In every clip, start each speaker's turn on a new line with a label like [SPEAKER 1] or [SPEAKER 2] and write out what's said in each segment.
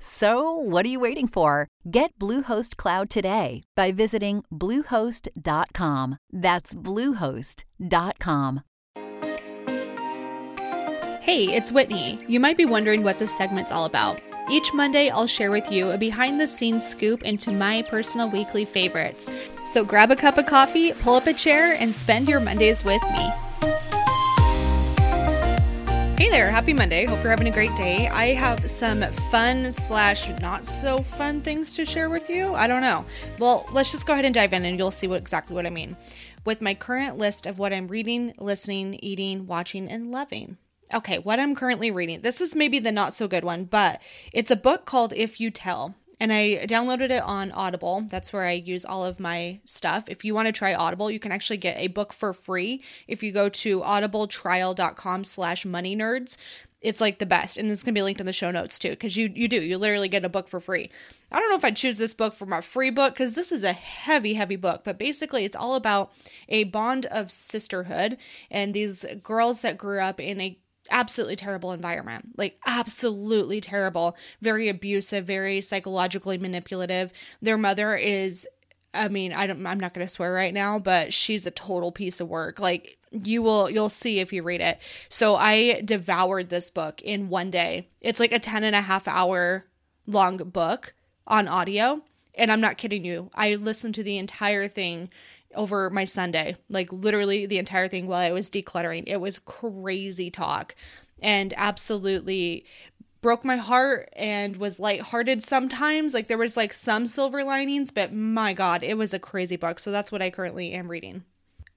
[SPEAKER 1] So, what are you waiting for? Get Bluehost Cloud today by visiting Bluehost.com. That's Bluehost.com.
[SPEAKER 2] Hey, it's Whitney. You might be wondering what this segment's all about. Each Monday, I'll share with you a behind the scenes scoop into my personal weekly favorites. So grab a cup of coffee, pull up a chair, and spend your Mondays with me. Hey there, happy Monday. Hope you're having a great day. I have some fun slash not so fun things to share with you. I don't know. Well, let's just go ahead and dive in and you'll see what exactly what I mean. With my current list of what I'm reading, listening, eating, watching, and loving. Okay, what I'm currently reading. This is maybe the not so good one, but it's a book called If You Tell and I downloaded it on Audible. That's where I use all of my stuff. If you want to try Audible, you can actually get a book for free if you go to audibletrial.com slash money nerds. It's like the best, and it's gonna be linked in the show notes too, because you you do you literally get a book for free. I don't know if I'd choose this book for my free book because this is a heavy, heavy book, but basically it's all about a bond of sisterhood and these girls that grew up in a absolutely terrible environment. Like absolutely terrible. Very abusive very psychologically manipulative. Their mother is i mean i don't i'm not going to swear right now but she's a total piece of work. Like you will you'll see if you read it. So i devoured this book in one day. It's like a 10 and a half hour long book on audio and i'm not kidding you. I listened to the entire thing over my Sunday, like literally the entire thing while I was decluttering. It was crazy talk and absolutely broke my heart and was lighthearted sometimes. Like there was like some silver linings, but my god, it was a crazy book. So that's what I currently am reading.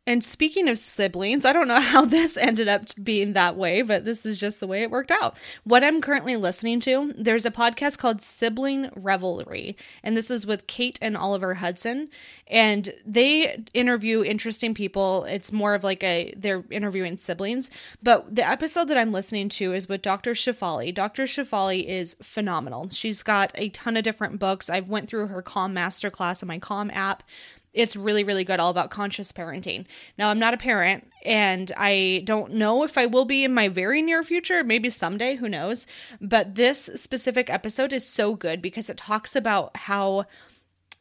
[SPEAKER 2] And speaking of siblings, I don't know how this ended up being that way, but this is just the way it worked out. What I'm currently listening to, there's a podcast called Sibling Revelry, and this is with Kate and Oliver Hudson, and they interview interesting people. It's more of like a they're interviewing siblings, but the episode that I'm listening to is with Dr. Shefali. Dr. Shefali is phenomenal. She's got a ton of different books. I've went through her Calm Masterclass on my Calm app it's really really good all about conscious parenting. Now i'm not a parent and i don't know if i will be in my very near future maybe someday who knows but this specific episode is so good because it talks about how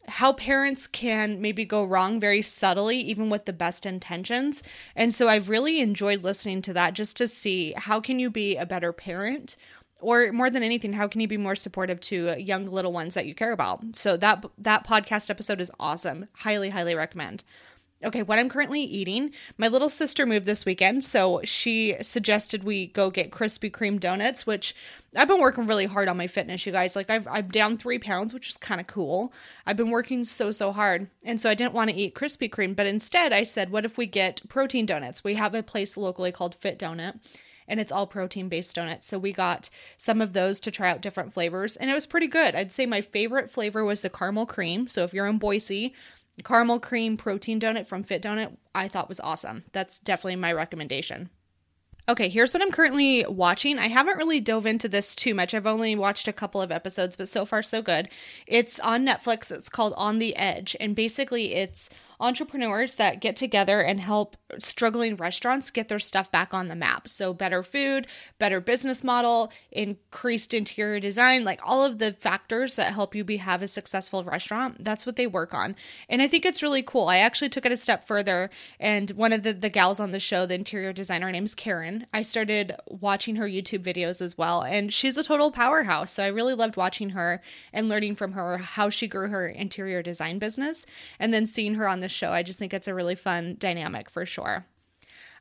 [SPEAKER 2] how parents can maybe go wrong very subtly even with the best intentions and so i've really enjoyed listening to that just to see how can you be a better parent or more than anything how can you be more supportive to young little ones that you care about? So that that podcast episode is awesome. Highly highly recommend. Okay what i'm currently eating my little sister moved this weekend so she suggested we go get krispy kreme donuts which i've been working really hard on my fitness you guys. Like I've, i'm down three pounds which is kind of cool. I've been working so so hard and so i didn't want to eat krispy kreme but instead i said what if we get protein donuts? We have a place locally called fit donut and it's all protein based donuts. So we got some of those to try out different flavors, and it was pretty good. I'd say my favorite flavor was the caramel cream. So if you're in Boise, caramel cream protein donut from Fit Donut, I thought was awesome. That's definitely my recommendation. Okay, here's what I'm currently watching. I haven't really dove into this too much. I've only watched a couple of episodes, but so far so good. It's on Netflix. It's called On the Edge, and basically it's entrepreneurs that get together and help struggling restaurants get their stuff back on the map. So, better food, better business model, increased interior design, like all of the factors that help you be have a successful restaurant. That's what they work on. And I think it's really cool. I actually took it a step further and one of the, the gals on the show, the interior designer, her name's Karen. I started watching her YouTube videos as well, and she's a total powerhouse. So I really loved watching her and learning from her how she grew her interior design business and then seeing her on the show. I just think it's a really fun dynamic for sure.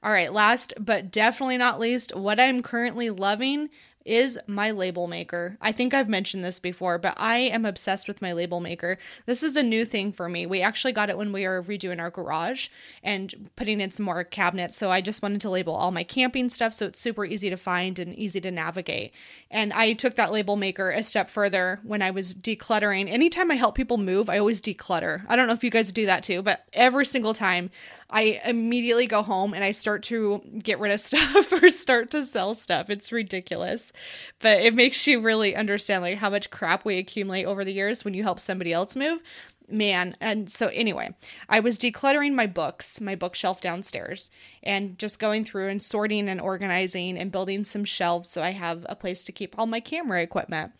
[SPEAKER 2] All right, last but definitely not least, what I'm currently loving is my label maker. I think I've mentioned this before, but I am obsessed with my label maker. This is a new thing for me. We actually got it when we were redoing our garage and putting in some more cabinets. So I just wanted to label all my camping stuff so it's super easy to find and easy to navigate. And I took that label maker a step further when I was decluttering. Anytime I help people move, I always declutter. I don't know if you guys do that too, but every single time I immediately go home and I start to get rid of stuff or start to sell stuff. It's ridiculous. But it makes you really understand like how much crap we accumulate over the years when you help somebody else move. Man, and so anyway, I was decluttering my books, my bookshelf downstairs, and just going through and sorting and organizing and building some shelves so I have a place to keep all my camera equipment.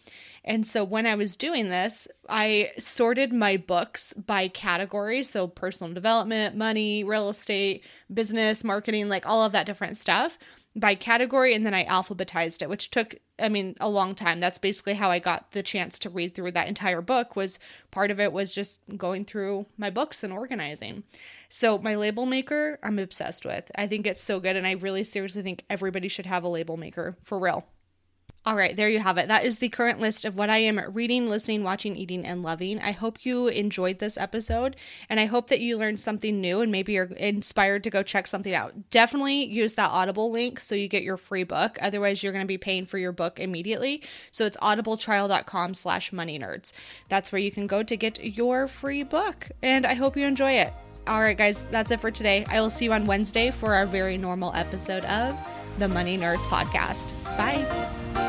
[SPEAKER 2] And so when I was doing this, I sorted my books by category. So personal development, money, real estate, business, marketing, like all of that different stuff by category. And then I alphabetized it, which took, I mean, a long time. That's basically how I got the chance to read through that entire book was part of it was just going through my books and organizing. So my label maker, I'm obsessed with. I think it's so good. And I really seriously think everybody should have a label maker for real. All right, there you have it. That is the current list of what I am reading, listening, watching, eating, and loving. I hope you enjoyed this episode and I hope that you learned something new and maybe you're inspired to go check something out. Definitely use that Audible link so you get your free book. Otherwise, you're going to be paying for your book immediately. So it's audibletrial.com slash money nerds. That's where you can go to get your free book. And I hope you enjoy it. All right, guys, that's it for today. I will see you on Wednesday for our very normal episode of the Money Nerds Podcast. Bye.